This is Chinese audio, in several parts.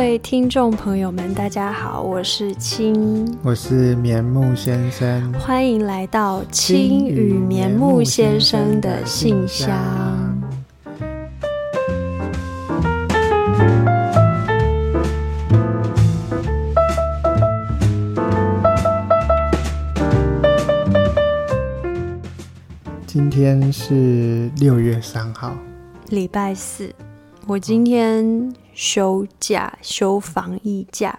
位听众朋友们，大家好，我是青，我是棉木先生，欢迎来到青与棉木先生的信箱。今天是六月三号，礼拜四。我今天休假，休防疫假，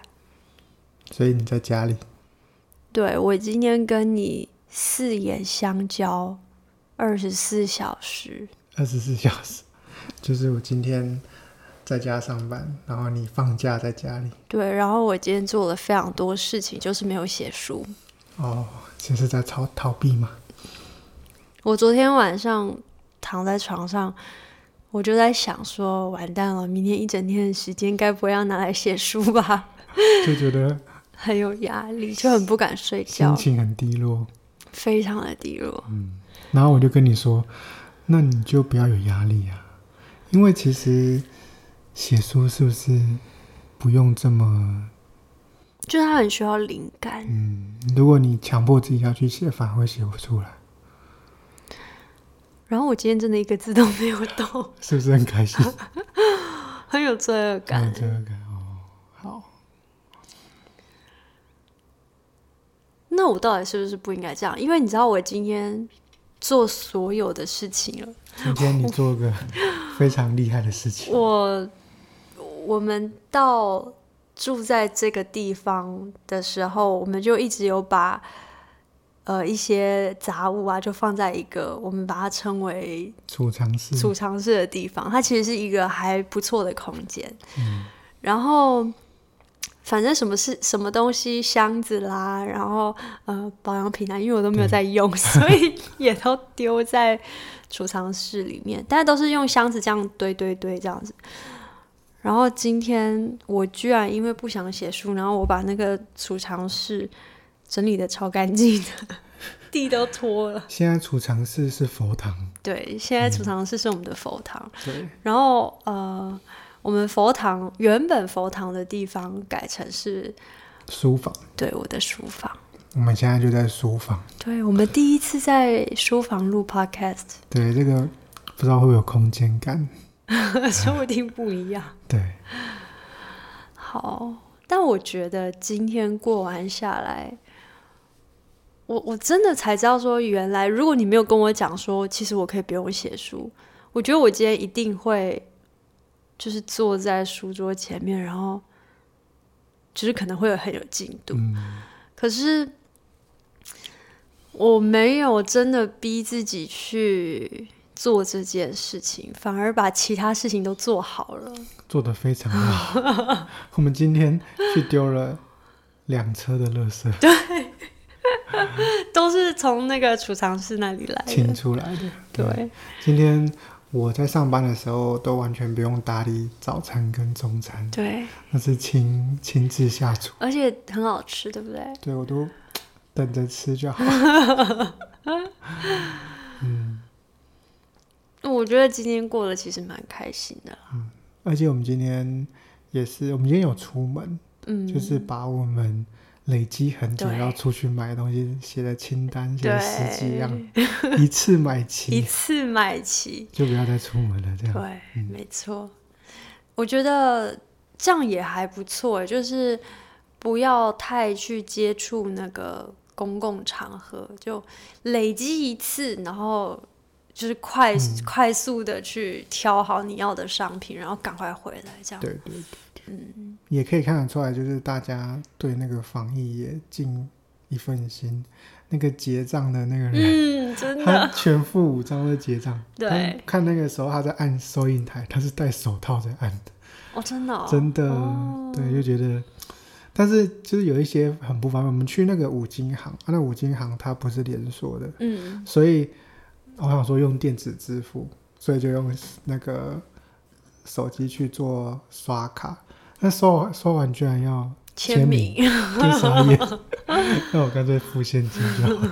所以你在家里。对，我今天跟你四眼相交，二十四小时。二十四小时，就是我今天在家上班，然后你放假在家里。对，然后我今天做了非常多事情，就是没有写书。哦，这是在逃逃避吗？我昨天晚上躺在床上。我就在想说，完蛋了，明天一整天的时间，该不会要拿来写书吧？就觉得很有压力，就很不敢睡觉，心情很低落，非常的低落。嗯，然后我就跟你说，那你就不要有压力啊，因为其实写书是不是不用这么？就是他很需要灵感。嗯，如果你强迫自己要去写，反而会写不出来。然后我今天真的一个字都没有动，是不是很开心？很有罪恶感，有罪恶感哦。好，那我到底是不是不应该这样？因为你知道我今天做所有的事情了。今天你做个非常厉害的事情。我我们到住在这个地方的时候，我们就一直有把。呃，一些杂物啊，就放在一个我们把它称为储藏室、储藏室的地方。它其实是一个还不错的空间。嗯，然后反正什么是什么东西，箱子啦，然后呃保养品啊，因为我都没有在用，所以也都丢在储藏室里面。但是都是用箱子这样堆堆堆这样子。然后今天我居然因为不想写书，然后我把那个储藏室。整理的超干净的，地都拖了。现在储藏室是佛堂。对，现在储藏室是我们的佛堂。对、嗯。然后呃，我们佛堂原本佛堂的地方改成是书房。对，我的书房。我们现在就在书房。对，我们第一次在书房录 podcast。对，这个不知道会不会有空间感，说不定不一样。对。好，但我觉得今天过完下来。我我真的才知道说，原来如果你没有跟我讲说，其实我可以不用写书，我觉得我今天一定会就是坐在书桌前面，然后就是可能会有很有进度。嗯。可是我没有真的逼自己去做这件事情，反而把其他事情都做好了，做得非常好。我们今天去丢了两车的垃圾。对。都是从那个储藏室那里来清出来的。对，对，今天我在上班的时候都完全不用打理早餐跟中餐。对，那是亲亲自下厨，而且很好吃，对不对？对，我都等着吃就好。嗯，我觉得今天过得其实蛮开心的。嗯，而且我们今天也是，我们今天有出门，嗯，就是把我们。累积很久要出去买东西写的清单，写的十几样，一次买齐，一次买齐，就不要再出门了。这样对，嗯、没错。我觉得这样也还不错，就是不要太去接触那个公共场合，就累积一次，然后就是快、嗯、快速的去挑好你要的商品，然后赶快回来。这样对对对。嗯，也可以看得出来，就是大家对那个防疫也尽一份心。那个结账的那个人，嗯，真的，他全副武装的结账。对，看那个时候他在按收银台，他是戴手套在按的。哦，真的、哦，真的，哦、对，就觉得。但是就是有一些很不方便。我们去那个五金行，啊、那五金行它不是连锁的，嗯，所以我想说用电子支付，所以就用那个手机去做刷卡。那说说完居然要签名，签傻眼。那我干脆付现金就好。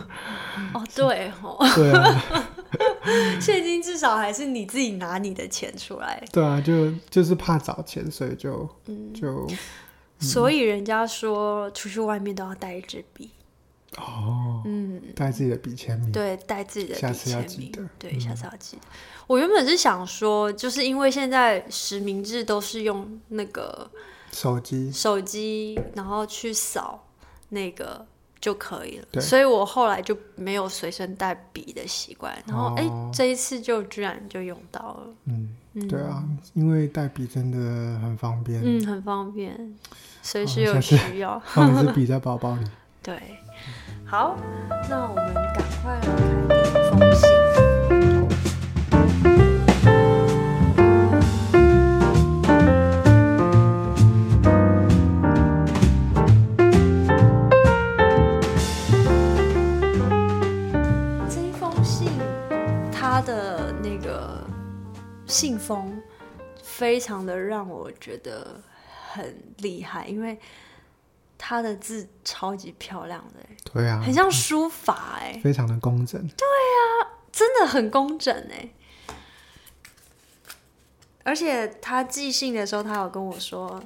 哦，对哦。对啊。现金至少还是你自己拿你的钱出来。对啊，就就是怕找钱，所以就、嗯、就。所以人家说出去外面都要带一支笔。哦，嗯，带自己的笔签名。对，带自己的笔签名。下次要记得。对，下次要记得。我原本是想说，就是因为现在实名制都是用那个手机，手机，然后去扫那个。就可以了，所以我后来就没有随身带笔的习惯。然后，哎、哦，这一次就居然就用到了。嗯，对啊，因为带笔真的很方便。嗯，很方便，随时有需要。或者是笔 在包包里。对，好，那我们赶快来看信封非常的让我觉得很厉害，因为他的字超级漂亮的，对啊，很像书法哎，非常的工整，对啊，真的很工整哎，而且他寄信的时候，他有跟我说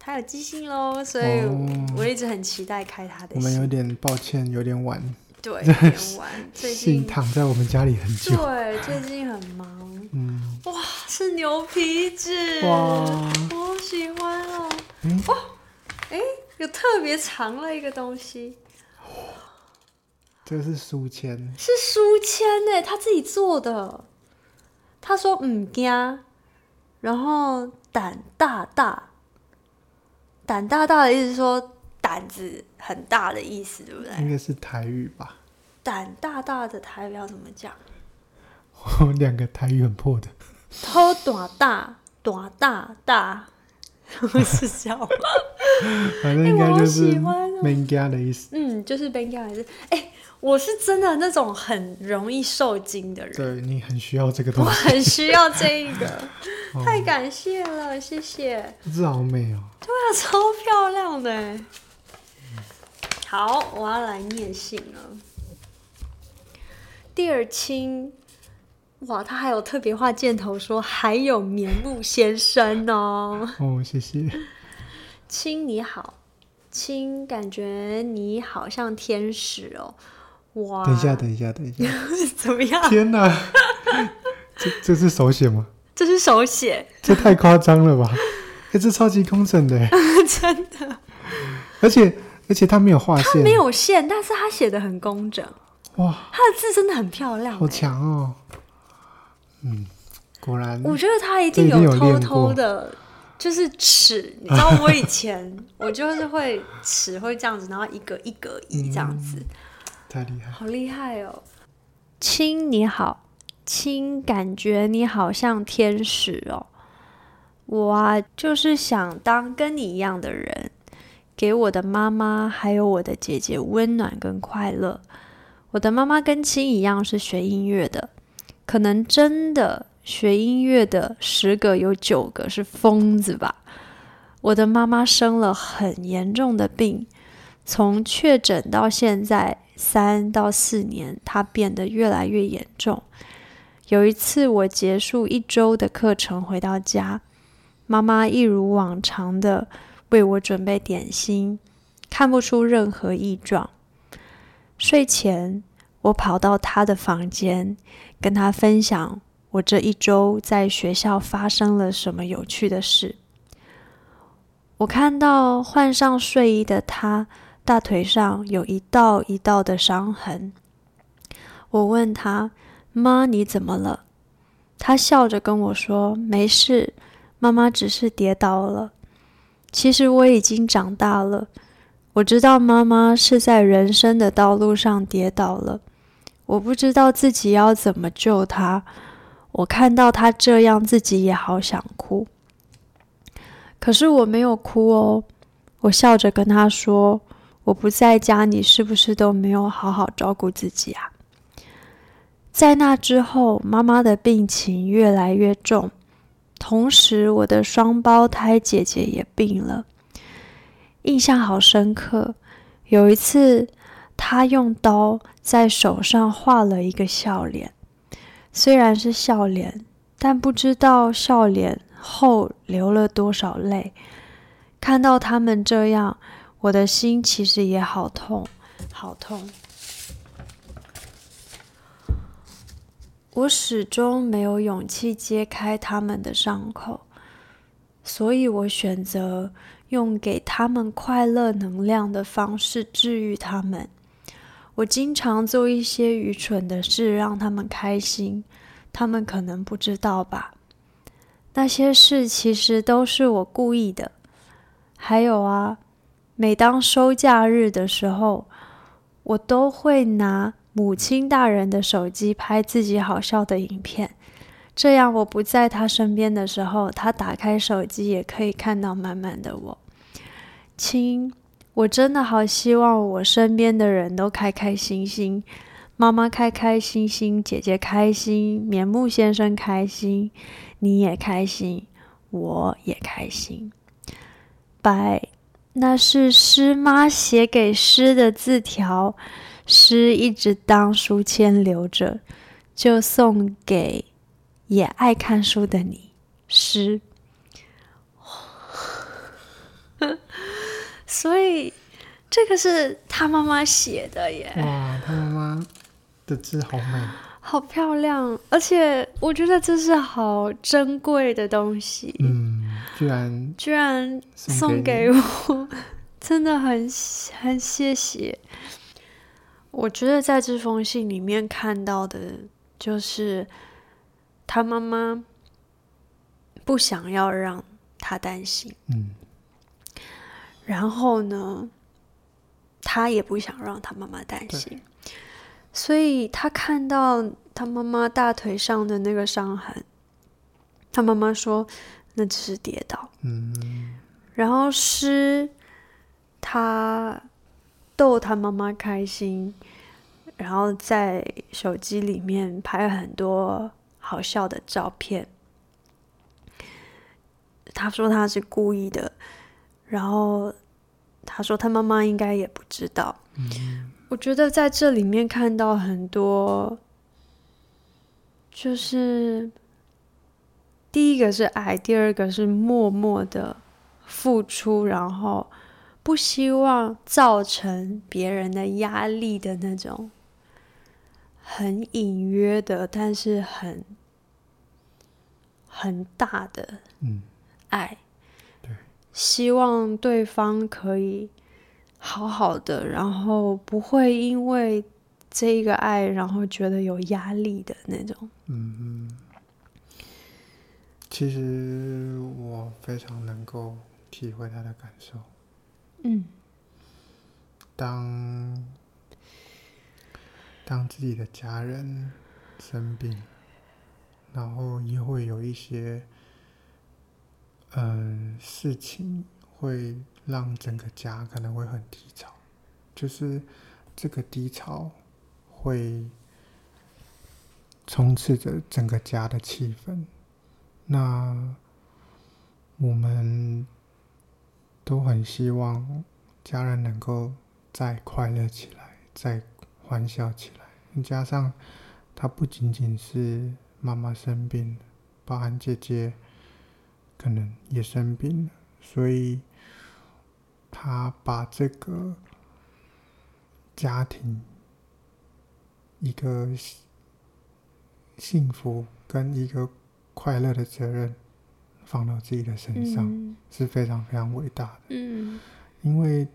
他有寄信喽，所以我一直很期待开他的信。我们有点抱歉，有点晚，对，有点晚，最近信躺在我们家里很久，对，最近很忙。嗯，哇，是牛皮纸，哇，我好喜欢哦。嗯、哇，哎，有特别长了一个东西，这个是书签，是书签哎，他自己做的。他说唔惊，然后胆大大，胆大大的意思是说胆子很大的意思，对不对？应该是台语吧。胆大大的台语要怎么讲？我两个台语很破的，偷短大短大大，是笑吗？反正应该就是“免惊”的意思。嗯，就是“免惊”还是？哎、欸，我是真的那种很容易受惊的人。对，你很需要这个东西，我很需要这一个。太感谢了，谢谢。字好美哦。对啊，超漂亮的。好，我要来念信了。Dear 亲。哇，他还有特别画箭头说，还有棉木先生哦。哦，谢谢。亲你好，亲，感觉你好像天使哦。哇，等一下，等一下，等一下，怎么样？天哪，这这是手写吗？这是手写，这太夸张了吧？哎，这超级工整的，真的。而且而且他没有画线，他没有线，但是他写的很工整。哇，他的字真的很漂亮，好强哦。嗯，果然，我觉得他一定有偷偷的，就是尺。你知道，我以前 我就是会尺会这样子，然后一格一格一这样子，嗯、太厉害，好厉害哦！亲你好，亲，感觉你好像天使哦。我啊，就是想当跟你一样的人，给我的妈妈还有我的姐姐温暖跟快乐。我的妈妈跟亲一样是学音乐的。可能真的学音乐的十个有九个是疯子吧。我的妈妈生了很严重的病，从确诊到现在三到四年，她变得越来越严重。有一次我结束一周的课程回到家，妈妈一如往常的为我准备点心，看不出任何异状。睡前我跑到他的房间。跟他分享我这一周在学校发生了什么有趣的事。我看到换上睡衣的他大腿上有一道一道的伤痕。我问他：“妈，你怎么了？”他笑着跟我说：“没事，妈妈只是跌倒了。”其实我已经长大了，我知道妈妈是在人生的道路上跌倒了。我不知道自己要怎么救她，我看到她这样，自己也好想哭。可是我没有哭哦，我笑着跟她说：“我不在家，你是不是都没有好好照顾自己啊？”在那之后，妈妈的病情越来越重，同时我的双胞胎姐姐也病了。印象好深刻，有一次，她用刀。在手上画了一个笑脸，虽然是笑脸，但不知道笑脸后流了多少泪。看到他们这样，我的心其实也好痛，好痛。我始终没有勇气揭开他们的伤口，所以我选择用给他们快乐能量的方式治愈他们。我经常做一些愚蠢的事让他们开心，他们可能不知道吧？那些事其实都是我故意的。还有啊，每当收假日的时候，我都会拿。母亲大人的手机拍自己好笑的影片，这样我不在他身边的时候，他打开手机也可以看到满满的我。亲，我真的好希望我身边的人都开开心心，妈妈开开心心，姐姐开心，棉木先生开心，你也开心，我也开心。拜，那是诗妈写给诗的字条。诗一直当书签留着，就送给也爱看书的你。诗，所以这个是他妈妈写的耶。哇，他妈妈的字好美，好漂亮，而且我觉得这是好珍贵的东西。嗯，居然居然送给我，真的很很谢谢。我觉得在这封信里面看到的，就是他妈妈不想要让他担心，嗯，然后呢，他也不想让他妈妈担心，所以他看到他妈妈大腿上的那个伤痕，他妈妈说那只是跌倒，嗯，然后诗他。逗他妈妈开心，然后在手机里面拍很多好笑的照片。他说他是故意的，然后他说他妈妈应该也不知道。嗯。我觉得在这里面看到很多，就是第一个是爱，第二个是默默的付出，然后。不希望造成别人的压力的那种很隐约的，但是很很大的爱，对，希望对方可以好好的，然后不会因为这一个爱，然后觉得有压力的那种。嗯嗯，其实我非常能够体会他的感受。嗯，当当自己的家人生病，然后也会有一些嗯、事情会让整个家可能会很低潮，就是这个低潮会充斥着整个家的气氛。那我们。都很希望家人能够再快乐起来，再欢笑起来。加上他不仅仅是妈妈生病了，包含姐姐可能也生病了，所以他把这个家庭一个幸福跟一个快乐的责任。放到自己的身上，嗯、是非常非常伟大的。嗯，因为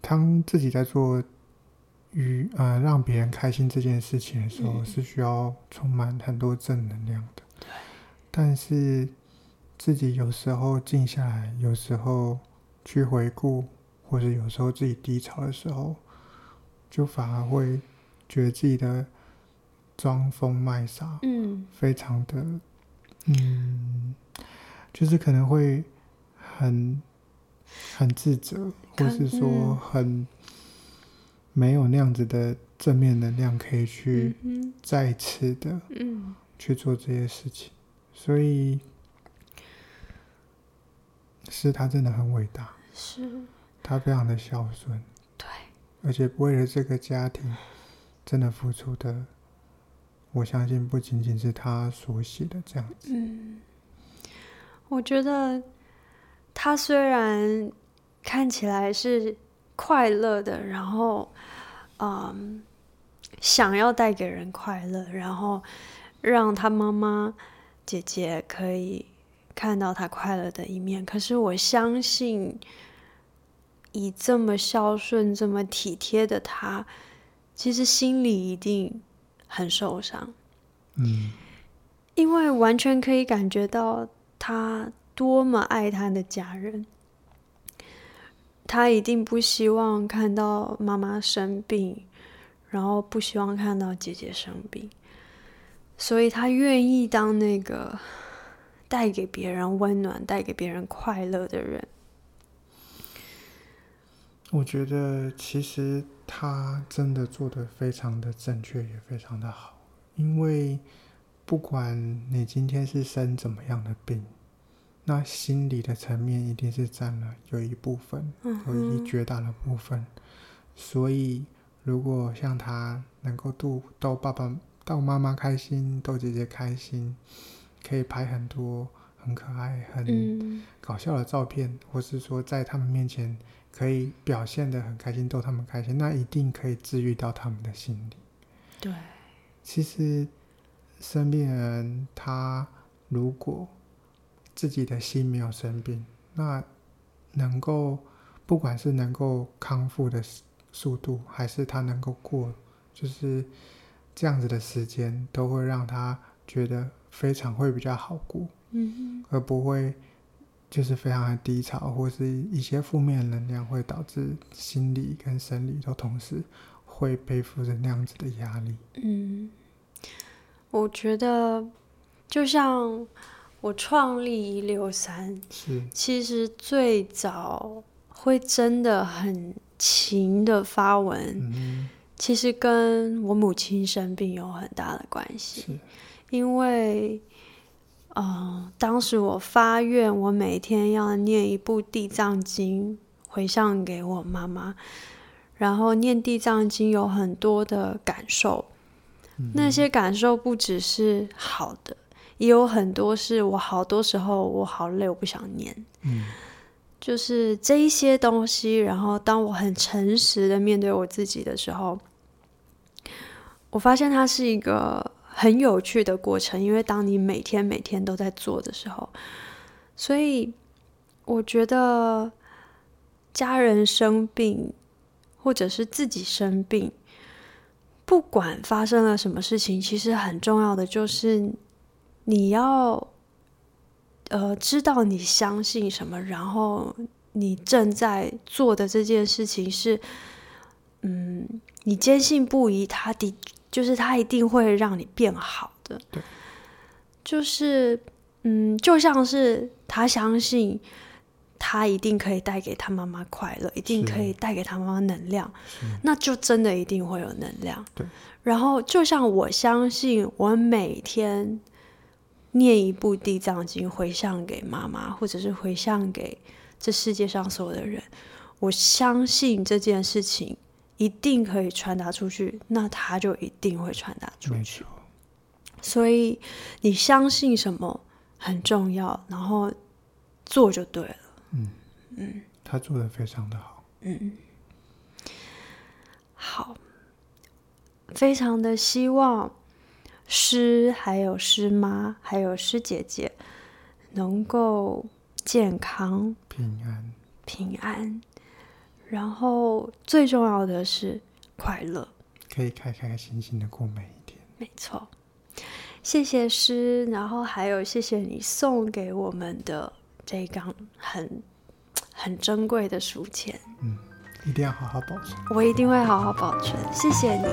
当自己在做与呃让别人开心这件事情的时候，嗯、是需要充满很多正能量的。对。但是自己有时候静下来，有时候去回顾，或者有时候自己低潮的时候，就反而会觉得自己的装疯卖傻，嗯，非常的。嗯，就是可能会很很自责，或是说很没有那样子的正面能量可以去再次的去做这些事情，所以是他真的很伟大，是。他非常的孝顺，对，而且为了这个家庭真的付出的我相信不仅仅是他所写的这样子。嗯，我觉得他虽然看起来是快乐的，然后，嗯，想要带给人快乐，然后让他妈妈、姐姐可以看到他快乐的一面。可是我相信，以这么孝顺、这么体贴的他，其实心里一定很受伤。嗯，因为完全可以感觉到他多么爱他的家人。他一定不希望看到妈妈生病，然后不希望看到姐姐生病，所以他愿意当那个带给别人温暖、带给别人快乐的人。我觉得其实他真的做得非常的正确，也非常的好。因为不管你今天是生怎么样的病，那心理的层面一定是占了有一部分，有一绝大的部分。嗯、所以，如果像他能够逗逗爸爸、逗妈妈开心，逗姐姐开心，可以拍很多很可爱、很搞笑的照片，嗯、或是说在他们面前。可以表现的很开心，逗他们开心，那一定可以治愈到他们的心理。对，其实生病人，他如果自己的心没有生病，那能够不管是能够康复的速度，还是他能够过就是这样子的时间，都会让他觉得非常会比较好过，嗯哼，而不会。就是非常的低潮，或是一些负面能量，会导致心理跟生理都同时会背负着那样子的压力。嗯，我觉得就像我创立一六三，是其实最早会真的很勤的发文，嗯，其实跟我母亲生病有很大的关系，因为。嗯、呃，当时我发愿，我每天要念一部《地藏经》回向给我妈妈，然后念《地藏经》有很多的感受，嗯、那些感受不只是好的，也有很多是我好多时候我好累，我不想念，嗯，就是这一些东西。然后当我很诚实的面对我自己的时候，我发现它是一个。很有趣的过程，因为当你每天每天都在做的时候，所以我觉得家人生病，或者是自己生病，不管发生了什么事情，其实很重要的就是你要呃知道你相信什么，然后你正在做的这件事情是，嗯，你坚信不疑，他的。就是他一定会让你变好的，对，就是嗯，就像是他相信他一定可以带给他妈妈快乐，一定可以带给他妈妈能量，那就真的一定会有能量。对，然后就像我相信，我每天念一部地藏经回向给妈妈，或者是回向给这世界上所有的人，我相信这件事情。一定可以传达出去，那他就一定会传达出去。所以你相信什么很重要，然后做就对了。嗯嗯，他做的非常的好。嗯，好，非常的希望师还有师妈还有师姐姐能够健康平安平安。然后最重要的是快乐，可以开开心心的过每一天。没错，谢谢诗，然后还有谢谢你送给我们的这一缸很很珍贵的书签。嗯，一定要好好保存。我一定会好好保存。谢谢你，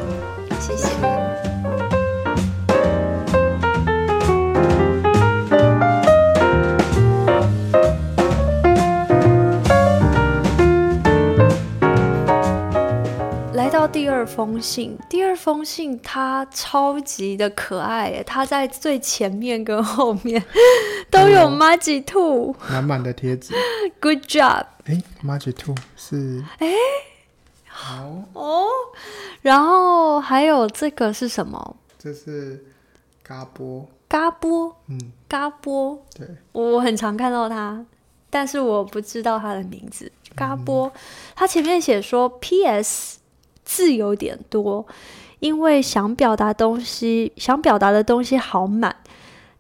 谢谢。封信，第二封信，它超级的可爱耶，它在最前面跟后面 都有麻吉兔，满满的贴纸。Good job！哎，麻吉兔是？哎，好。哦，然后还有这个是什么？这是嘎波，嘎波，嗯，嘎波，对，我很常看到它，但是我不知道它的名字。嘎波，他前面写说 P.S. 字有点多，因为想表达东西，想表达的东西好满，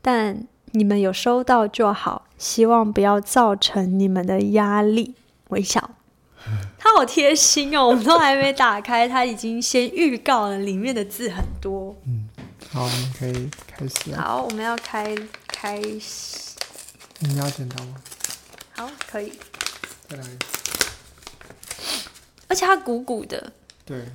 但你们有收到就好，希望不要造成你们的压力。微笑，他好贴心哦，我们都还没打开，他已经先预告了里面的字很多。嗯，好，我们可以开始。好，我们要开开始。你要剪刀吗？好，可以。再来。而且它鼓鼓的，对，是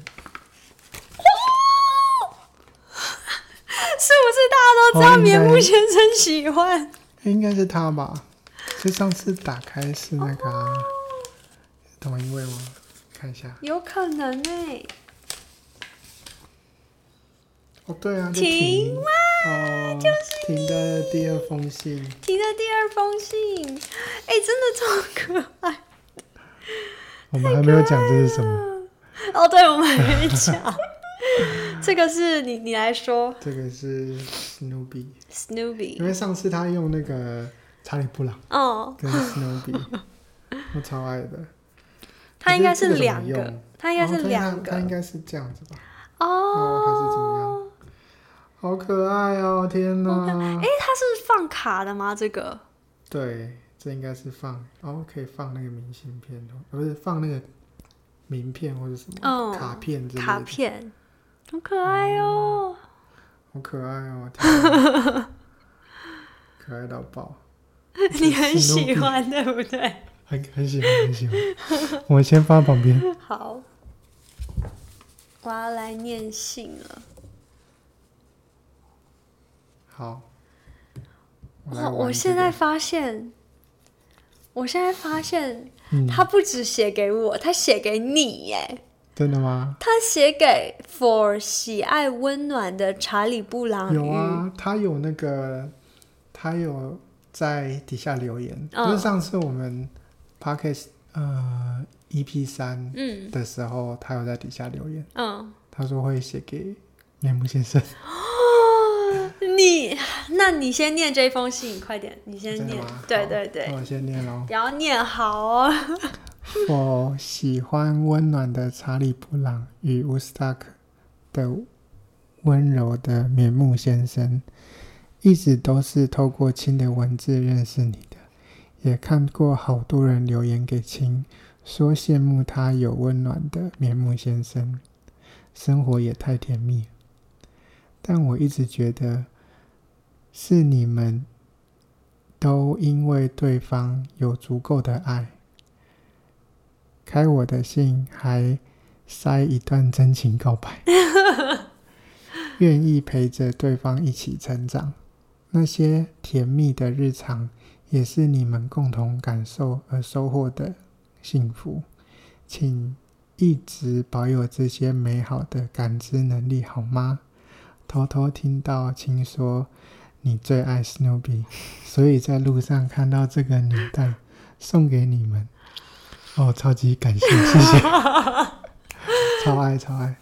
不是大家都知道棉木先生喜欢？应该是他吧？就上次打开是那个、啊，同一位吗？看一下，有可能哎、欸。哦，对啊，停就是停的第二封信，停的第二封信，哎、欸，真的超可爱。我们还没有讲这是什么 哦，对，我们还没讲。这个是你，你来说。这个是 Snoopy。Snoopy。因为上次他用那个查理布朗。哦。跟 Snoopy，我超爱的。他应该是两个。他应该是两个。他应该是这样子吧？哦。还是怎么样？好可爱哦！天哪。哎，他是放卡的吗？这个。对。这应该是放，哦，可以放那个明信片，不是放那个名片或者什么、哦、卡片之类的。卡片，好可爱哦！嗯、好可爱哦！可爱到爆！你很喜欢对不对？很很喜欢，很喜欢。我先放旁边。好，我要来念信了。好。我，这个、我现在发现。我现在发现，他不止写给我，嗯、他写给你耶！真的吗？他写给 For 喜爱温暖的查理布朗。有啊，他有那个，他有在底下留言。就、嗯、是上次我们 Podcast 呃 EP 三的时候、嗯，他有在底下留言。嗯，他说会写给面目先生。你，那你先念这封信，快点，你先念。对对对，我先念喽。要念好哦。我喜欢温暖的查理布朗与乌斯塔克的温柔的棉木先生，一直都是透过亲的文字认识你的，也看过好多人留言给亲，说羡慕他有温暖的棉木先生，生活也太甜蜜。但我一直觉得。是你们都因为对方有足够的爱，开我的信还塞一段真情告白，愿意陪着对方一起成长，那些甜蜜的日常也是你们共同感受而收获的幸福，请一直保有这些美好的感知能力好吗？偷偷听到亲说。你最爱 Snoopy，所以在路上看到这个扭蛋，送给你们。哦，超级感谢，谢谢，超爱超爱。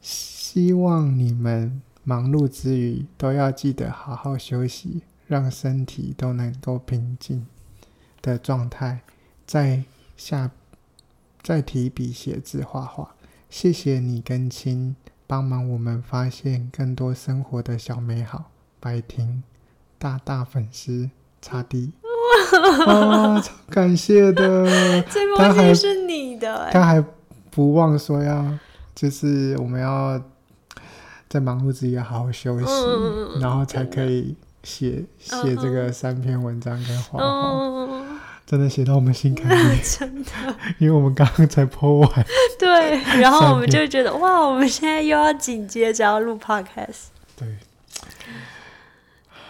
希望你们忙碌之余都要记得好好休息，让身体都能够平静的状态，再下再提笔写字画画。谢谢你跟亲。帮忙我们发现更多生活的小美好，白婷，大大粉丝，查迪，哇，超感谢的，这封信是你的，他还不忘说要，就是我们要在忙碌之余要好好休息，嗯、然后才可以写写这个三篇文章跟画画。嗯真的写到我们心坎里，真的，因为我们刚刚才 po 完，对，然后我们就觉得哇，我们现在又要紧接着要录 podcast，对，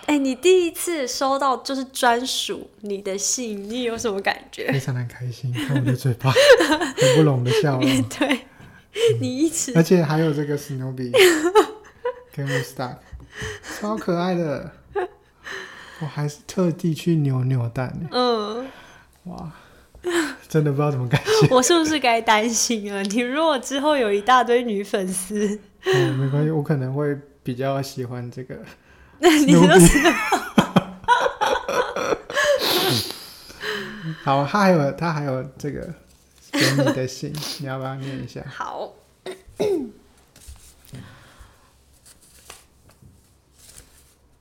哎、欸，你第一次收到就是专属你的信，你有什么感觉？非常的开心，看我的嘴巴合不拢的笑容，对、嗯、你一直，而且还有这个 Snoopy 跟 Woodstock 超可爱的，我还是特地去扭扭蛋，嗯。哇，真的不知道怎么感谢。我是不是该担心啊？你如果之后有一大堆女粉丝，嗯，没关系，我可能会比较喜欢这个。你说是好，他还有他还有这个给你的信，你要不要念一下？好。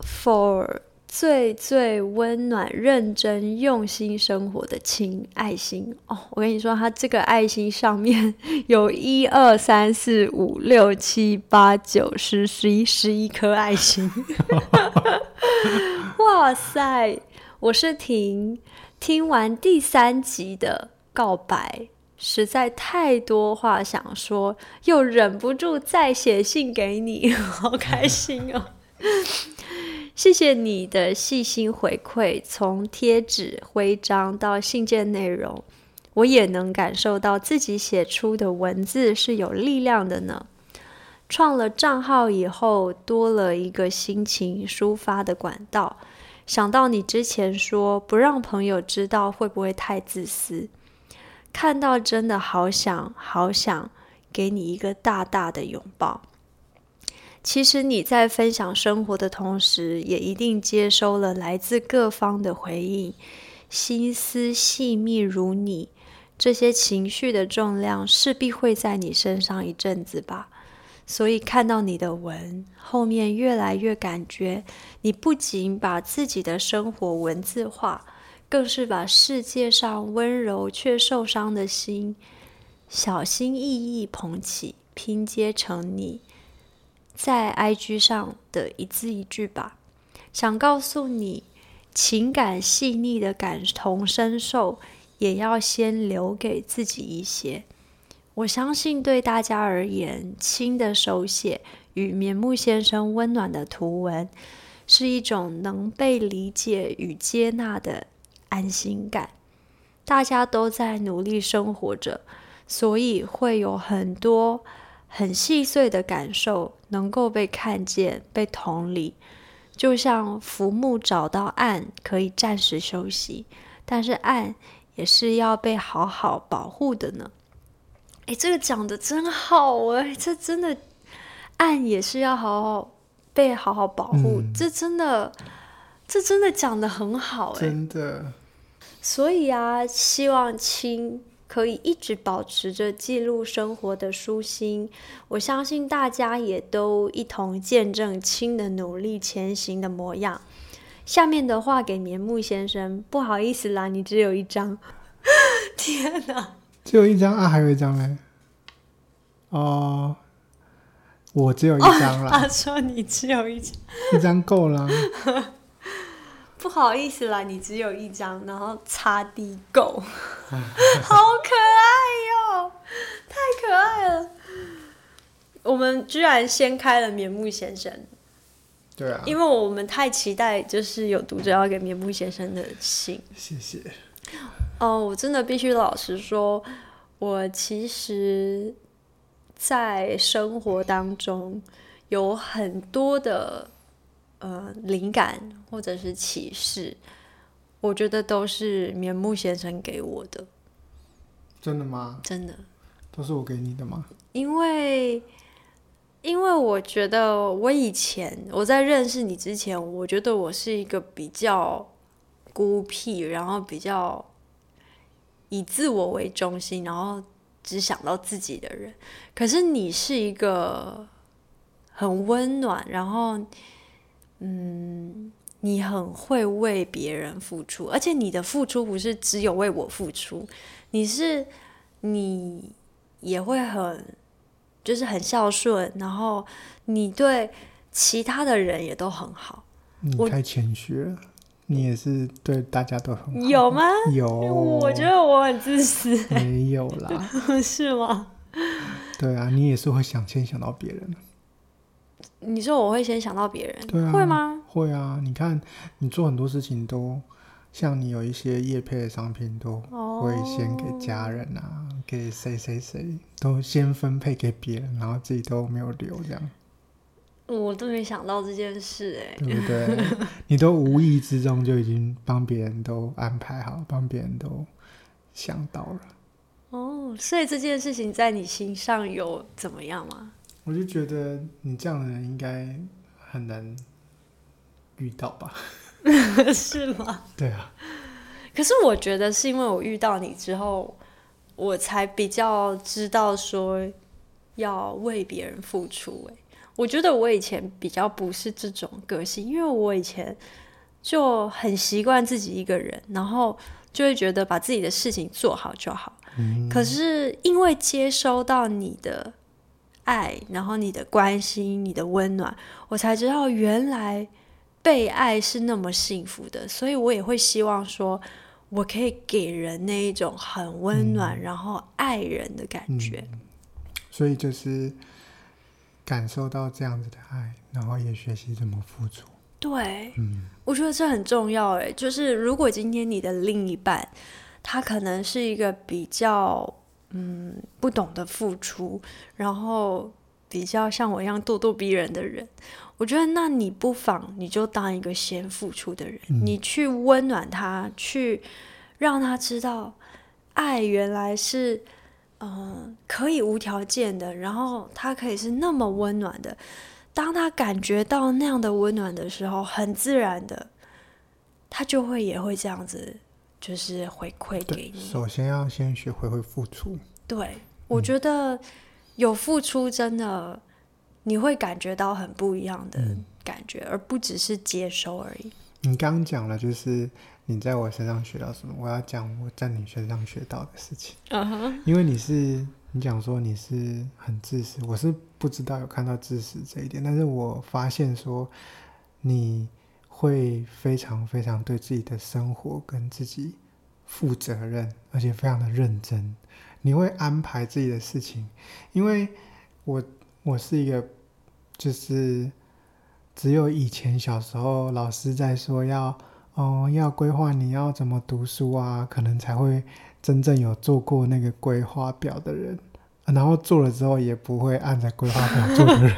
For 最最温暖、认真、用心生活的亲爱心哦，我跟你说，它这个爱心上面有一二三四五六七八九十十一十一颗爱心。哇塞！我是婷，听完第三集的告白，实在太多话想说，又忍不住再写信给你，好开心哦。谢谢你的细心回馈，从贴纸、徽章到信件内容，我也能感受到自己写出的文字是有力量的呢。创了账号以后，多了一个心情抒发的管道。想到你之前说不让朋友知道，会不会太自私？看到真的好想好想给你一个大大的拥抱。其实你在分享生活的同时，也一定接收了来自各方的回应。心思细密如你，这些情绪的重量势必会在你身上一阵子吧。所以看到你的文后面，越来越感觉你不仅把自己的生活文字化，更是把世界上温柔却受伤的心，小心翼翼捧起，拼接成你。在 IG 上的一字一句吧，想告诉你，情感细腻的感同身受，也要先留给自己一些。我相信，对大家而言，亲的手写与棉木先生温暖的图文，是一种能被理解与接纳的安心感。大家都在努力生活着，所以会有很多。很细碎的感受能够被看见、被同理，就像浮木找到岸可以暂时休息，但是岸也是要被好好保护的呢。哎，这个讲得真好哎，这真的岸也是要好好被好好保护，嗯、这真的，这真的讲得很好哎，真的。所以啊，希望亲。可以一直保持着记录生活的舒心，我相信大家也都一同见证亲的努力前行的模样。下面的话给棉木先生，不好意思啦，你只有一张。天哪，只有一张啊？还有一张嘞？哦，我只有一张啦。他说你只有一张，一张够了。不好意思啦，你只有一张，然后擦地狗，好可爱哟，太可爱了。我们居然先开了棉木先生，对啊，因为我们太期待，就是有读者要给棉木先生的信。谢谢。哦，我真的必须老实说，我其实，在生活当中有很多的。呃，灵感或者是启示，我觉得都是棉木先生给我的。真的吗？真的。都是我给你的吗？因为，因为我觉得我以前我在认识你之前，我觉得我是一个比较孤僻，然后比较以自我为中心，然后只想到自己的人。可是你是一个很温暖，然后。嗯，你很会为别人付出，而且你的付出不是只有为我付出，你是你也会很就是很孝顺，然后你对其他的人也都很好。你太谦虚了，你也是对大家都很好。有吗？有，我觉得我很自私。没有啦，是吗？对啊，你也是会想先想到别人。你说我会先想到别人，对啊，会吗？会啊！你看，你做很多事情都像你有一些业配的商品，都会先给家人啊，哦、给谁谁谁都先分配给别人，然后自己都没有留这样。我都没想到这件事，哎，对不对？你都无意之中就已经帮别人都安排好，帮别人都想到了。哦，所以这件事情在你心上有怎么样吗？我就觉得你这样的人应该很难遇到吧？是吗？对啊。可是我觉得是因为我遇到你之后，我才比较知道说要为别人付出。哎，我觉得我以前比较不是这种个性，因为我以前就很习惯自己一个人，然后就会觉得把自己的事情做好就好。嗯。可是因为接收到你的爱，然后你的关心、你的温暖，我才知道原来被爱是那么幸福的，所以我也会希望说。我可以给人那一种很温暖，嗯、然后爱人的感觉，嗯，所以就是感受到这样子的爱，然后也学习怎么付出。对，嗯，我觉得这很重要。哎，就是如果今天你的另一半，他可能是一个比较嗯不懂得付出，然后比较像我一样咄咄逼人的人。我觉得，那你不妨你就当一个先付出的人，嗯、你去温暖他，去让他知道，爱原来是嗯、呃、可以无条件的，然后他可以是那么温暖的。当他感觉到那样的温暖的时候，很自然的，他就会也会这样子，就是回馈给你。首先要先学会会付出。对，我觉得有付出真的。你会感觉到很不一样的感觉，嗯、而不只是接收而已。你刚刚讲了，就是你在我身上学到什么？我要讲我在你身上学到的事情。嗯哼因为你是你讲说你是很自私，我是不知道有看到自私这一点，但是我发现说你会非常非常对自己的生活跟自己负责任，而且非常的认真。你会安排自己的事情，因为我我是一个。就是只有以前小时候老师在说要哦要规划你要怎么读书啊，可能才会真正有做过那个规划表的人，然后做了之后也不会按照规划表做的人，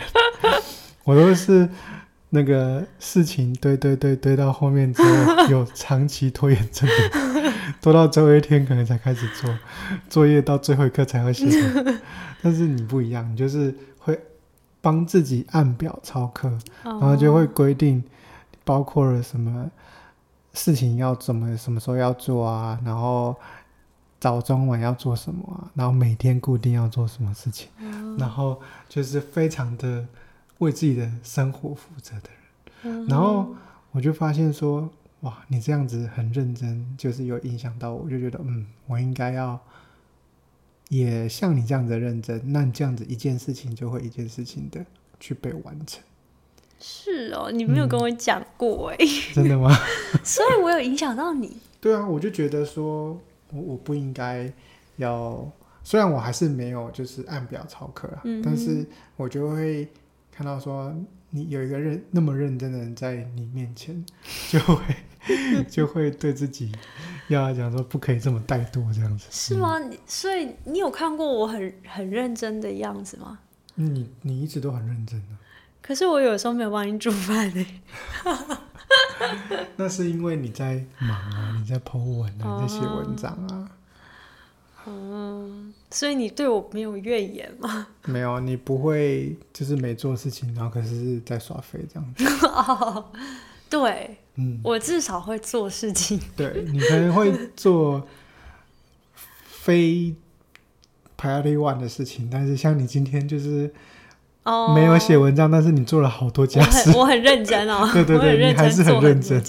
我都是那个事情堆堆堆堆到后面之后有长期拖延症的，拖到最后一天可能才开始做作业，到最后一刻才会写。但是你不一样，你就是会。帮自己按表操课，然后就会规定，包括了什么事情要怎么什么时候要做啊，然后早中晚要做什么啊，然后每天固定要做什么事情，然后就是非常的为自己的生活负责的人。然后我就发现说，哇，你这样子很认真，就是有影响到我，我就觉得，嗯，我应该要。也像你这样子认真，那你这样子一件事情就会一件事情的去被完成。是哦，你没有跟我讲过哎、嗯，真的吗？所以我有影响到你。对啊，我就觉得说，我我不应该要，虽然我还是没有就是按表操课啊、嗯，但是我就会看到说，你有一个认那么认真的人在你面前，就会 就会对自己。要讲说不可以这么怠惰这样子，是吗？嗯、所以你有看过我很很认真的样子吗？你你一直都很认真的，可是我有时候没有帮你煮饭呢。那是因为你在忙啊，你在 po 文啊，你在写文章啊。嗯，所以你对我没有怨言吗？没有，你不会就是没做事情，然后可是在耍废这样子。哦，对。嗯，我至少会做事情。对，你可能会做非 priority one 的事情，但是像你今天就是哦，没有写文章，但是你做了好多家事，我很认真哦。对 对对，你还是很认真，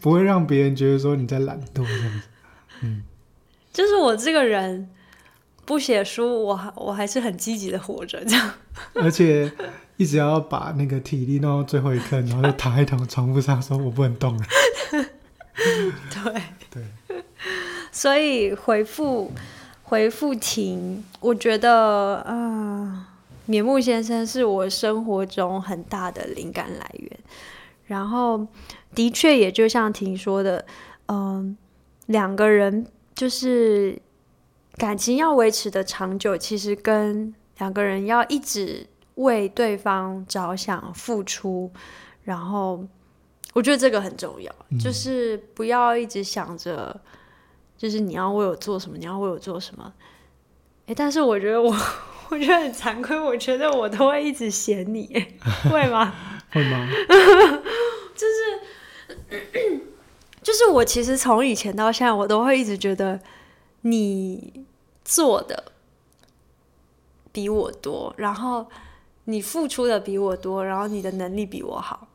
不会让别人觉得说你在懒惰这样子。嗯，就是我这个人不写书，我还我还是很积极的活着这样，而且。一直要把那个体力弄到最后一刻，然后就躺在躺床铺上说：“我不能动了。”对对，所以回复回复婷，我觉得啊、呃，棉木先生是我生活中很大的灵感来源。然后的确，也就像婷说的，嗯、呃，两个人就是感情要维持的长久，其实跟两个人要一直。为对方着想、付出，然后我觉得这个很重要，嗯，就是不要一直想着，就是你要为我做什么，你要为我做什么。哎，但是我觉得我，我觉得很惭愧，我觉得我都会一直嫌你，会吗？会吗？就是 就是我其实从以前到现在，我都会一直觉得你做的比我多，然后你付出的比我多，然后你的能力比我好，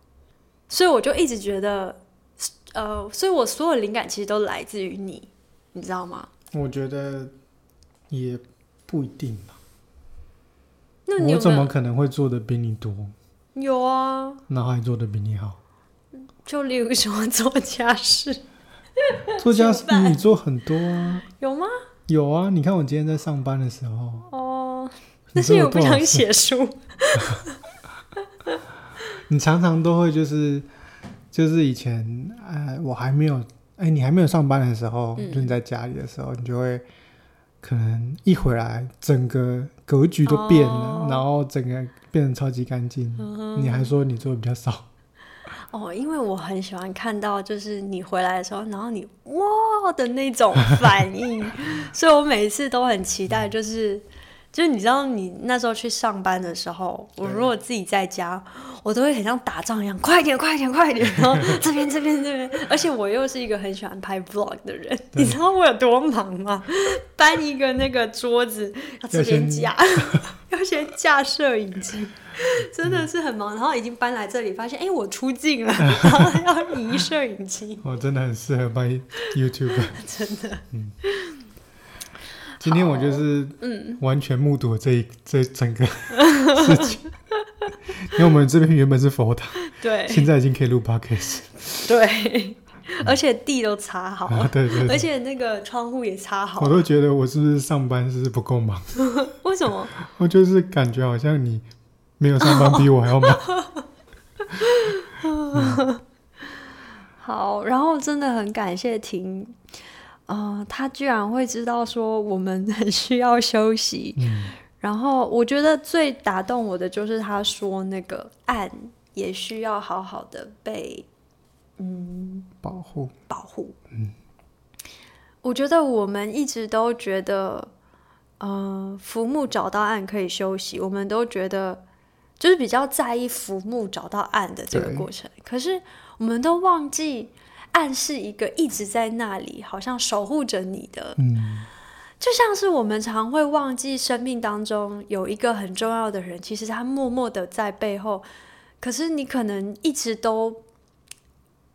所以我就一直觉得，呃，所以我所有灵感其实都来自于你，你知道吗？我觉得也不一定吧。那我怎么可能会做的比你多？有啊，那还做的比你好。就例如说 做家事，做家事比你做很多啊。有吗？有啊，你看我今天在上班的时候。哦，那是因为我不想 写书。你常常都会就是就是以前哎，我还没有哎，你还没有上班的时候，嗯、就你在家里的时候，你就会可能一回来，整个格局都变了，哦、然后整个变得超级干净。嗯、你还说你做的比较少。哦，因为我很喜欢看到，就是你回来的时候，然后你哇的那种反应，所以我每一次都很期待，就是。就是你知道，你那时候去上班的时候，我如果自己在家，我都会很像打仗一样，快点，快点，快点，然后 这边，这边，这边。而且我又是一个很喜欢拍 vlog 的人，你知道我有多忙吗？搬一个那个桌子要这边架，要先架摄影机，真的是很忙。然后已经搬来这里，发现哎，我出镜了，然后要移摄影机。我 真的很适合拍 YouTube，真的，嗯。今天我就是嗯，完全目睹了这一这整个事情，因为我们这边原本是佛堂，对，现在已经可以录 podcast，对，而且地都擦好了，对对，而且那个窗户也擦好了，我都觉得我是不是上班是不是不够忙？为什么？我就是感觉好像你没有上班比我还要忙。好，然后真的很感谢婷。啊、呃，他居然会知道说我们很需要休息，嗯、然后我觉得最打动我的就是他说那个岸也需要好好的被嗯保护保护。嗯，我觉得我们一直都觉得，呃，浮木找到岸可以休息，我们都觉得就是比较在意浮木找到岸的这个过程，可是我们都忘记。岸是一个一直在那里，好像守护着你的，嗯，就像是我们常会忘记生命当中有一个很重要的人，其实他默默的在背后，可是你可能一直都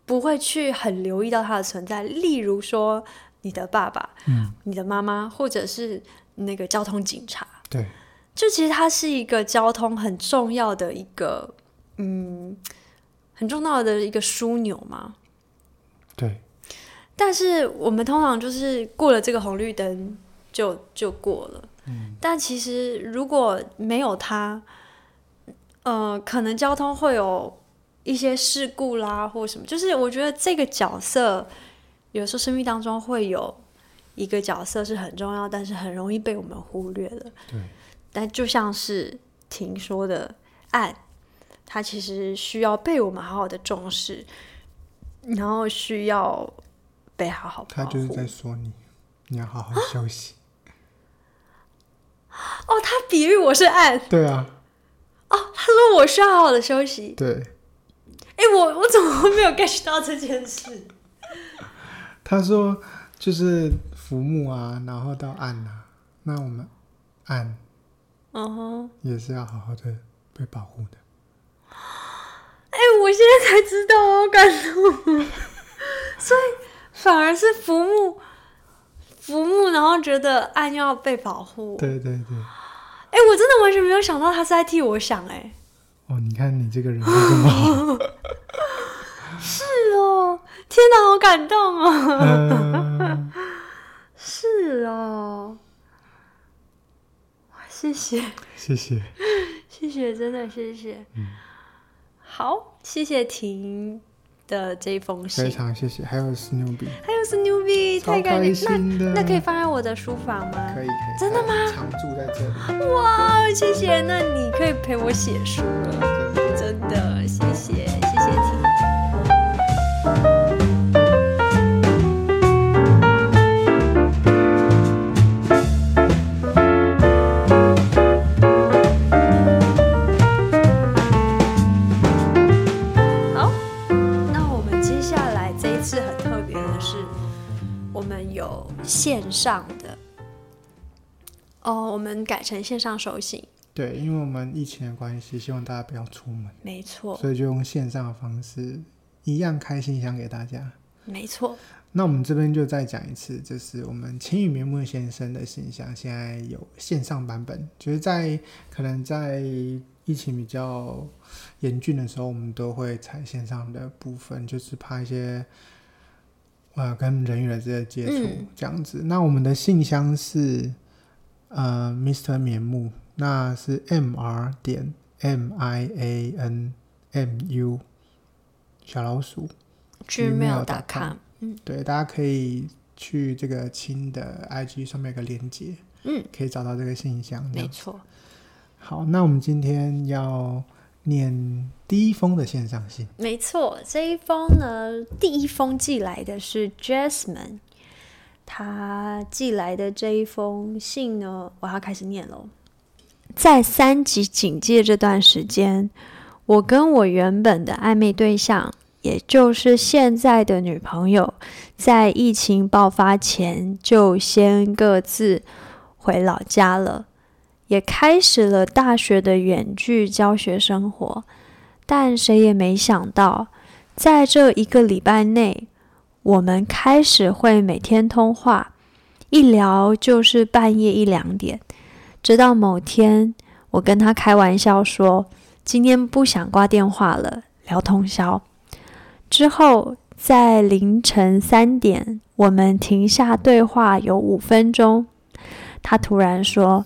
不会去很留意到他的存在。例如说，你的爸爸，嗯，你的妈妈，或者是那个交通警察，对，就其实它是一个交通很重要的一个，嗯，很重要的一个枢纽嘛。对，但是我们通常就是过了这个红绿灯就就过了。嗯，但其实如果没有它，呃，可能交通会有一些事故啦，或什么。就是我觉得这个角色有时候生命当中会有一个角色是很重要，但是很容易被我们忽略的。对，但就像是婷说的，爱，它其实需要被我们好好的重视。然后需要被好好。他就是在说你，你要好好休息。哦，他比喻我是爱。对啊。哦，他说我需要好好的休息。对。哎，我我怎么会没有 get 到这件事？他说就是浮木啊，然后到岸啊，那我们岸，嗯哼，也是要好好的被保护的。哎，我现在才知道，好感动。所以反而是浮木，浮木，然后觉得爱要被保护。对对对。哎，我真的完全没有想到他是在替我想，哎。哦，你看你这个人这么好。是哦，天哪，好感动哦。呃、是哦。谢谢。谢谢。谢谢，真的谢谢。嗯。好，谢谢婷的这一封信，非常谢谢。还有 Snoopy，还有 Snoopy，太感心了。那那可以放在我的书房吗？可以，可以。真的吗？常住在这里。哇，谢谢。那你可以陪我写书了，真的，谢谢，线上的。哦，我们改成线上收信。对，因为我们疫情的关系，希望大家不要出门。没错。所以就用线上的方式，一样开信箱给大家。没错。那我们这边就再讲一次，就是我们晴雨绵木先生的信箱现在有线上版本，就是在可能在疫情比较严峻的时候，我们都会采线上的部分，就是怕一些呃跟人与人之间的接触这样子。嗯、那我们的信箱是。呃，Mr. 棉木，那是 M R 点 M I A N M U 小老鼠 Gmail.com，嗯，对，大家可以去这个亲的 IG 上面有个链接，嗯，可以找到这个信箱，没错。好，那我们今天要念第一封的线上信，没错，这一封呢，第一封寄来的是 Jasmine。他寄来的这一封信呢，我要开始念喽。在三级警戒这段时间，我跟我原本的暧昧对象，也就是现在的女朋友，在疫情爆发前就先各自回老家了，也开始了大学的远距教学生活。但谁也没想到，在这一个礼拜内，我们开始会每天通话，一聊就是半夜一两点。直到某天，我跟他开玩笑说：“今天不想挂电话了，聊通宵。”之后，在凌晨三点，我们停下对话有五分钟。他突然说：“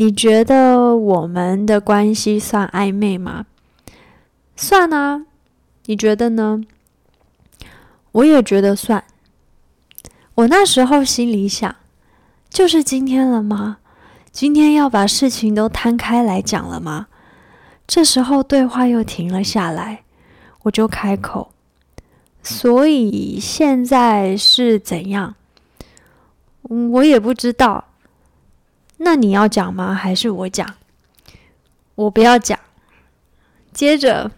你觉得我们的关系算暧昧吗？”“算啊，你觉得呢？”我也觉得算。我那时候心里想，就是今天了吗？今天要把事情都摊开来讲了吗？这时候对话又停了下来，我就开口。所以现在是怎样？我也不知道。那你要讲吗？还是我讲？我不要讲。接着。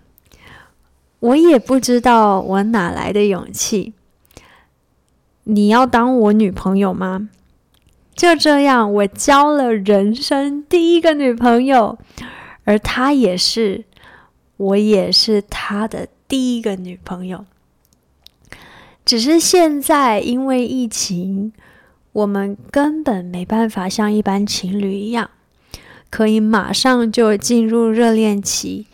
我也不知道我哪来的勇气。你要当我女朋友吗？就这样，我交了人生第一个女朋友，而她也是，我也是她的第一个女朋友。只是现在因为疫情，我们根本没办法像一般情侣一样，可以马上就进入热恋期。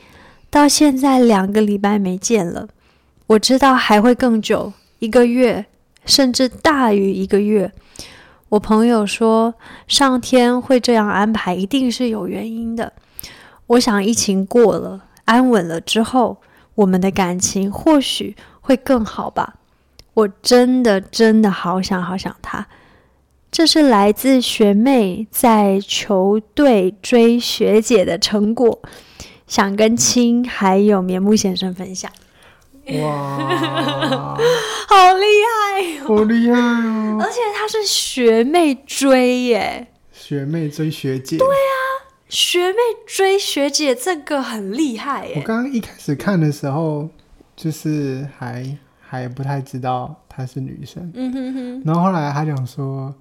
到现在两个礼拜没见了，我知道还会更久，一个月甚至大于一个月。我朋友说，上天会这样安排，一定是有原因的。我想疫情过了，安稳了之后，我们的感情或许会更好吧。我真的真的好想好想他。这是来自学妹在球队追学姐的成果。想跟青还有棉木先生分享，哇，好厉害，好厉害哦！而且她是学妹追耶，学妹追学姐，对啊，学妹追学姐这个很厉害耶。我刚刚一开始看的时候，就是还还不太知道她是女生，嗯哼哼，然后后来她讲说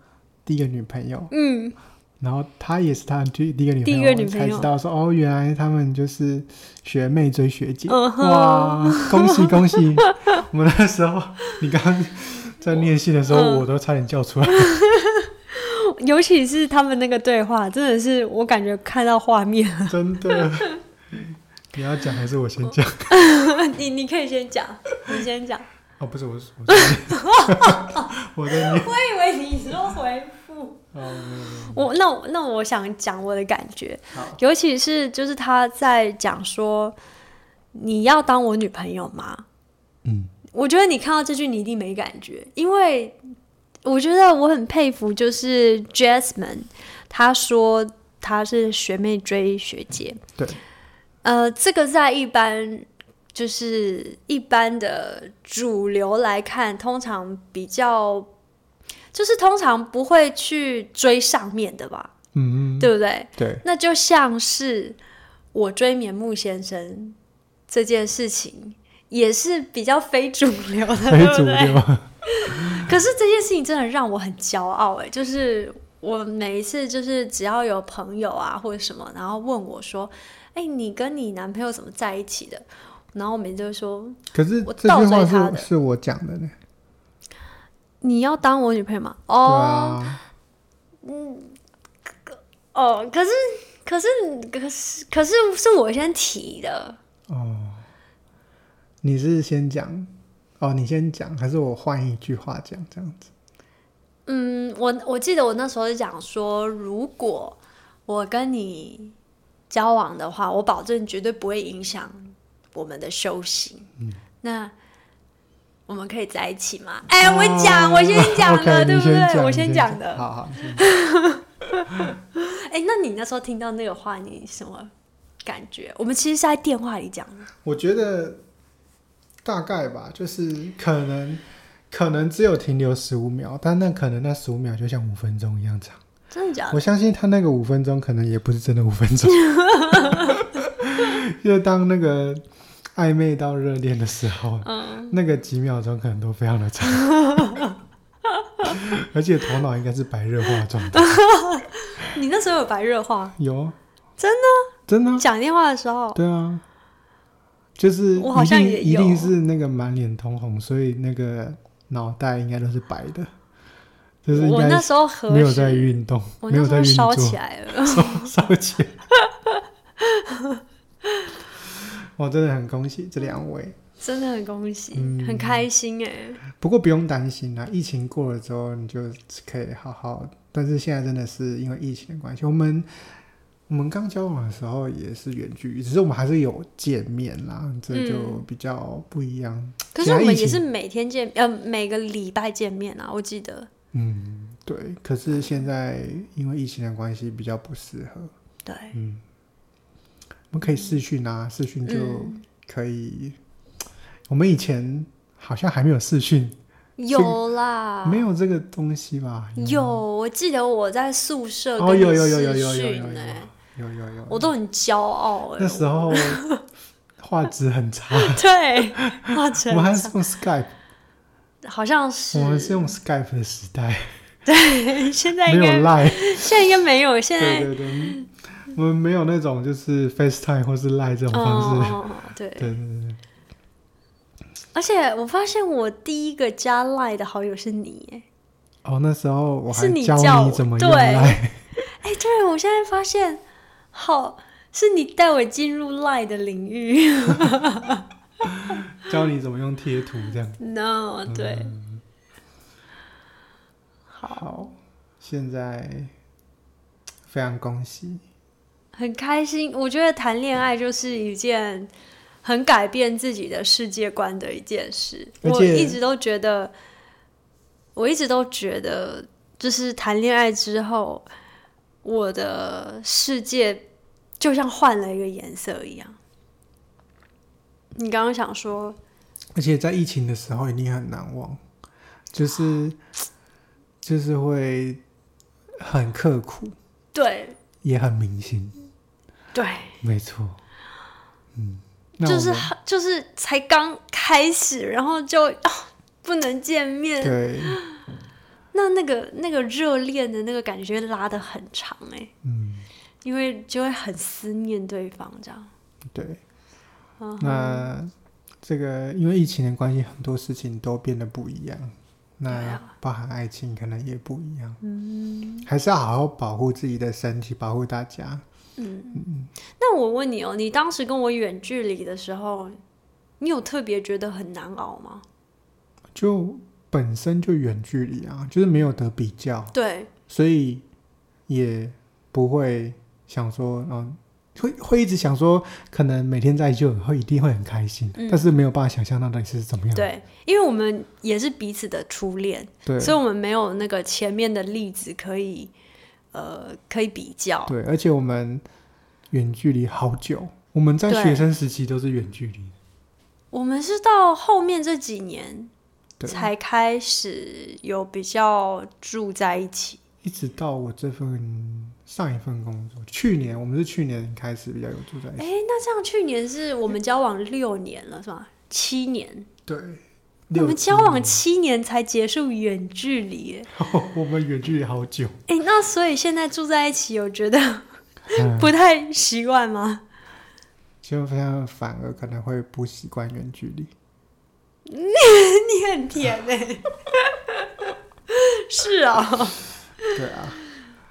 第一个女朋友，嗯。然后她也是他第第一个女朋友，朋友才知道说哦，原来他们就是学妹追学姐，uh. 哇，恭喜恭喜！我们那时候你刚刚在念戏的时候，我，我都差点叫出来。尤其是他们那个对话，真的是我感觉看到画面了。真的，你要讲还是我先讲？你你可以先讲，你先讲。哦，不是，我是我是 我以为你说回复。我那那我想讲我的感觉，尤其是就是他在讲说，你要当我女朋友吗？嗯，我觉得你看到这句你一定没感觉，因为我觉得我很佩服，就是 Jasmine，他说他是学妹追学姐，对，呃，这个在一般就是一般的主流来看，通常比较。就是通常不会去追上面的吧，嗯，对不对？对，那就像是我追棉木先生这件事情，也是比较非主流的，非主流。可是这件事情真的让我很骄傲哎，就是我每一次就是只要有朋友啊或者什么，然后问我说：“哎、欸，你跟你男朋友怎么在一起的？”然后我每次就说：“可是我这句话是是我讲的呢。”你要当我女朋友吗？哦，啊、嗯，哦，可是可是可是可是是我先提的哦。你是先讲哦，你先讲，还是我换一句话讲这样子？嗯，我我记得我那时候是讲说，如果我跟你交往的话，我保证绝对不会影响我们的修行。嗯，那。我们可以在一起吗？哎、欸，我讲，我先讲的，对不对？我先讲的。好好。哎、欸，那你那时候听到那个话，你什么感觉？我们其实是在电话里讲的。我觉得大概吧，就是可能可能只有停留十五秒，但那可能那十五秒就像五分钟一样长。真的假的？我相信他那个五分钟可能也不是真的五分钟。就当那个。暧昧到热恋的时候，嗯，那个几秒钟可能都非常的长，而且头脑应该是白热化状态。你那时候有白热化？有，真的，真的讲电话的时候。对啊，就是我好像也一定是那个满脸通红，所以那个脑袋应该都是白的。就是我那时候没有在运动，没有在烧起来了，烧起来。我真的很恭喜这两位，真的很恭喜，嗯、很开心哎。不过不用担心啦，疫情过了之后，你就可以好好。但是现在真的是因为疫情的关系，我们我们刚交往的时候也是远距离，只是我们还是有见面啦，这就比较不一样。嗯、可是我们也是每天见，呃，每个礼拜见面啊，我记得。嗯，对。可是现在因为疫情的关系，比较不适合。对，嗯。我们可以视讯啊，视讯就可以。嗯、我们以前好像还没有视讯，有啦，没有这个东西吧？有，我记得我在宿舍哦，有有有有有有有有有我都很骄傲哎。那时候画质很差，对，画质。我们还是用 Skype，好像是我们是用 Skype 的时代。对，现在应该没有 Line，现在应该没有。现在对对对。我们没有那种就是 FaceTime 或是 Line 这种方式。哦，对对对对。而且我发现我第一个加 Line 的好友是你耶。哦，那时候我还教你怎么用 Line。哎，对，我现在发现，好，是你带我进入 Line 的领域。教你怎么用贴图这样。No，对。好，现在。非常恭喜，很开心。我觉得谈恋爱就是一件很改变自己的世界观的一件事。我一直都觉得，我一直都觉得，就是谈恋爱之后，我的世界就像换了一个颜色一样。你刚刚想说，而且在疫情的时候一定很难忘，就是就是会很刻苦。对，也很明星。对，没错。嗯，就是就是才刚开始，然后就、哦、不能见面。对，那那个那个热恋的那个感觉拉得很长哎。嗯，因为就会很思念对方这样。对。Uh-huh. 那这个因为疫情的关系，很多事情都变得不一样。那包含爱情可能也不一样，嗯，还是要好好保护自己的身体，保护大家。嗯嗯。那我问你哦，你当时跟我远距离的时候，你有特别觉得很难熬吗？就本身就远距离啊，就是没有得比较，对，所以也不会想说，嗯。会会一直想说，可能每天在一起就会一定会很开心，嗯，但是没有办法想象那到底是怎么样。对，因为我们也是彼此的初恋，对，所以我们没有那个前面的例子可以，呃，可以比较。对，而且我们远距离好久，我们在学生时期都是远距离。我们是到后面这几年才开始有比较住在一起，一直到我这份。上一份工作，去年我们是去年开始比较有住在一起。哎，那这样去年是我们交往六年了，是吧？七年。对，我们交往七年才结束远距离，我们远距离好久。哎，那所以现在住在一起，有觉得 不太习惯吗？嗯、就非常反而可能会不习惯远距离。你 你很甜哎，是啊、哦，对啊，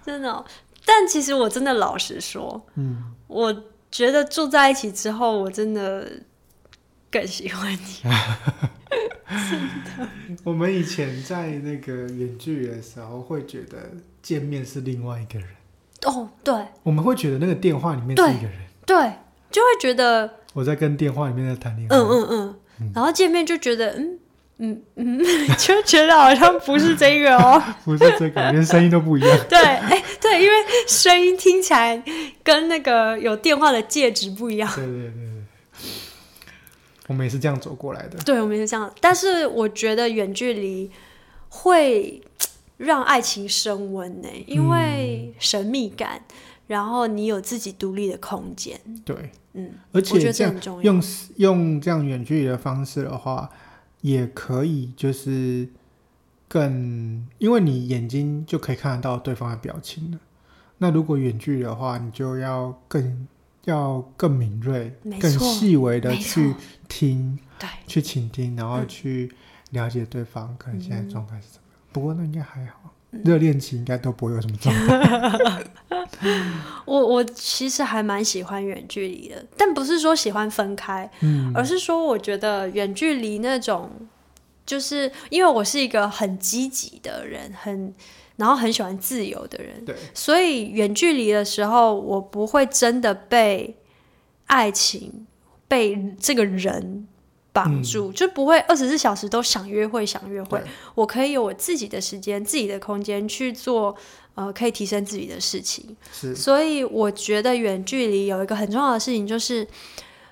真的、哦。但其实我真的老实说，嗯，我觉得住在一起之后，我真的更喜欢你。我们以前在那个远距离的时候，会觉得见面是另外一个人。哦，对，我们会觉得那个电话里面是一个人，对，就会觉得我在跟电话里面在谈恋爱。嗯嗯嗯，嗯，然后见面就觉得，嗯嗯嗯，就觉得好像不是这个哦，不是这个，连声音都不一样。对，哎，对，因为声音听起来跟那个有电话的戒指不一样。对对对对。我们也是这样走过来的，对，我们也是这样。但是我觉得远距离会让爱情升温呢，因为神秘感，嗯、然后你有自己独立的空间。对，嗯，而且这样用用这样远距离的方式的话，也可以就是更，因为你眼睛就可以看得到对方的表情了。那如果远距离的话，你就要更。要更敏锐、更细微的去听，对，去倾听，然后去了解对方可能现在状态是怎么样。嗯、不过那应该还好，热恋期应该都不会有什么状态。我我其实还蛮喜欢远距离的，但不是说喜欢分开，嗯，而是说我觉得远距离那种，就是因为我是一个很积极的人，很。然后很喜欢自由的人，对，所以远距离的时候，我不会真的被爱情、被这个人绑住，嗯、就不会二十四小时都想约会、想约会。我可以有我自己的时间、自己的空间去做，呃，可以提升自己的事情。是，所以我觉得远距离有一个很重要的事情，就是，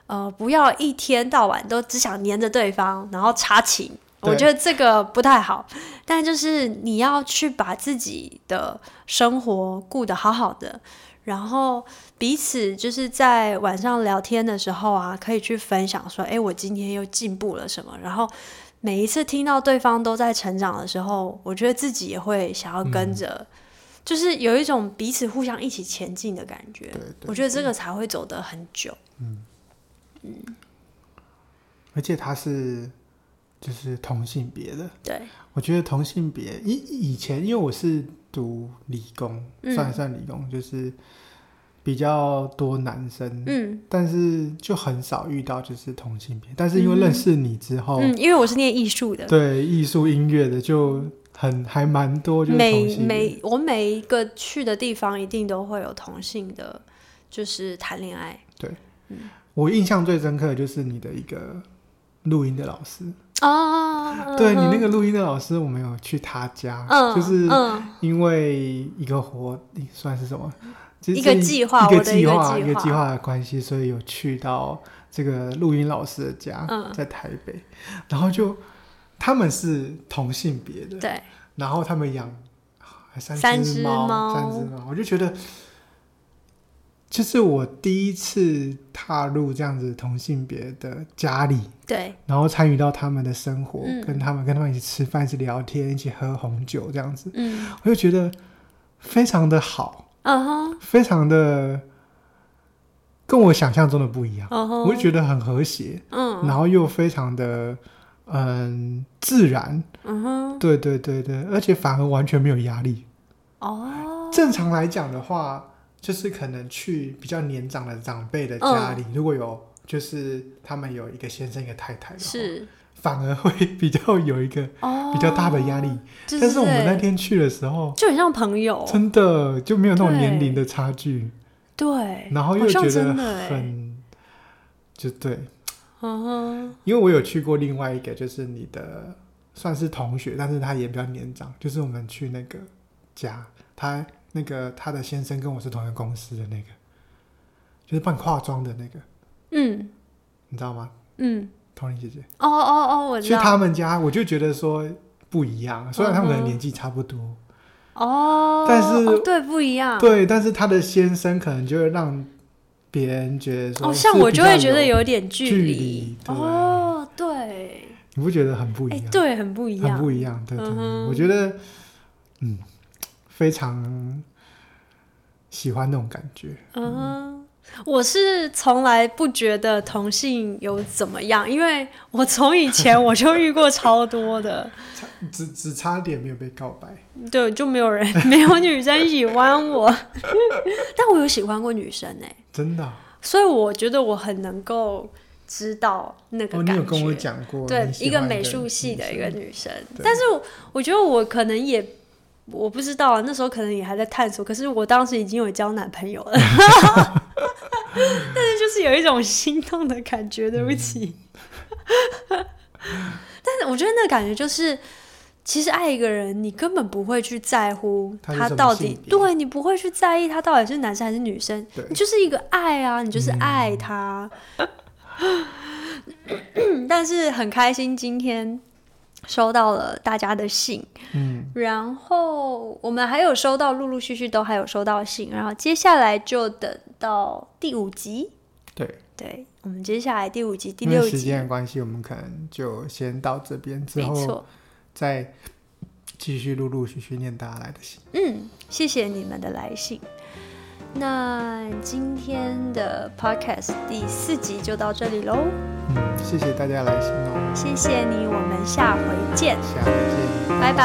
呃，不要一天到晚都只想黏着对方，然后插情。我觉得这个不太好，但就是你要去把自己的生活顾得好好的，然后彼此就是在晚上聊天的时候啊，可以去分享说，哎，我今天又进步了什么？然后每一次听到对方都在成长的时候，我觉得自己也会想要跟着，嗯、就是有一种彼此互相一起前进的感觉。对对对，我觉得这个才会走得很久。嗯嗯，而且他是。就是同性别的，对，我觉得同性别以以前，因为我是读理工，嗯、算一算理工，就是比较多男生，嗯，但是就很少遇到就是同性别。但是因为认识你之后，嗯，因为我是念艺术的，对，艺术音乐的就很还蛮多，就是。每每我每一个去的地方，一定都会有同性的，就是谈恋爱。对，嗯，我印象最深刻的就是你的一个录音的老师。哦、oh, 对，对、uh. 你那个录音的老师，我们有去他家，uh. 就是因为一个活，算是什么？一个计划，一个计划，一个计划的关系，所以有去到这个录音老师的家，uh. 在台北，然后就他们是同性别的，对，然后他们养三只猫，三只猫，我就觉得。就是我第一次踏入这样子同性别的家里，对，然后参与到他们的生活，嗯、跟他们跟他们一起吃饭、一起聊天、一起喝红酒这样子，嗯，我就觉得非常的好，嗯哼，非常的跟我想象中的不一样，我就觉得很和谐，嗯，然后又非常的嗯自然，嗯哼，对对对对，而且反而完全没有压力，哦，正常来讲的话。就是可能去比较年长的长辈的家里，嗯、如果有就是他们有一个先生一个太太的话，是反而会比较有一个比较大的压力。哦就是、但是我们那天去的时候，就很像朋友，真的就没有那种年龄的差距。对，然后又觉得很就对。因为我有去过另外一个，就是你的算是同学，但是他也比较年长，就是我们去那个家，他。那个他的先生跟我是同一个公司的那个，就是办化妆的那个，嗯，你知道吗？嗯，童玲姐姐。哦哦哦，我知道。去他们家，我就觉得说不一样，虽然他们的年纪差不多，哦，但是、哦、对不一样，对，但是他的先生可能就会让别人觉得说，哦，像我就会觉得有点距离，哦，对，你不觉得很不一样？对，很不一样，很不一样。对对，我觉得，嗯，非常喜欢那种感觉。嗯，我是从来不觉得同性有怎么样，因为我从以前我就遇过超多的，只只差点没有被告白。对，就没有人，没有女生喜欢我，但我有喜欢过女生哎，真的。所以我觉得我很能够。知道那个感觉，哦、你有跟我讲过，对，一个美术系的一个女生，但是我，我觉得我可能也我不知道啊，那时候可能也还在探索，可是我当时已经有交男朋友了，但是就是有一种心动的感觉，对不起，嗯、但是我觉得那感觉就是，其实爱一个人，你根本不会去在乎他到底，对，你不会去在意他到底是男生还是女生，你就是一个爱啊，你就是爱他。嗯 但是很开心，今天收到了大家的信，嗯，然后我们还有收到，陆陆续续都还有收到信，然后接下来就等到第五集，对，对，我们接下来第五集、第六集，时间的关系，我们可能就先到这边，之后再继续陆陆续续念大家来的信，嗯，谢谢你们的来信。那今天的 podcast 第四集就到这里喽。嗯，谢谢大家来听哦。谢谢你，我们下回见。下回见。拜拜。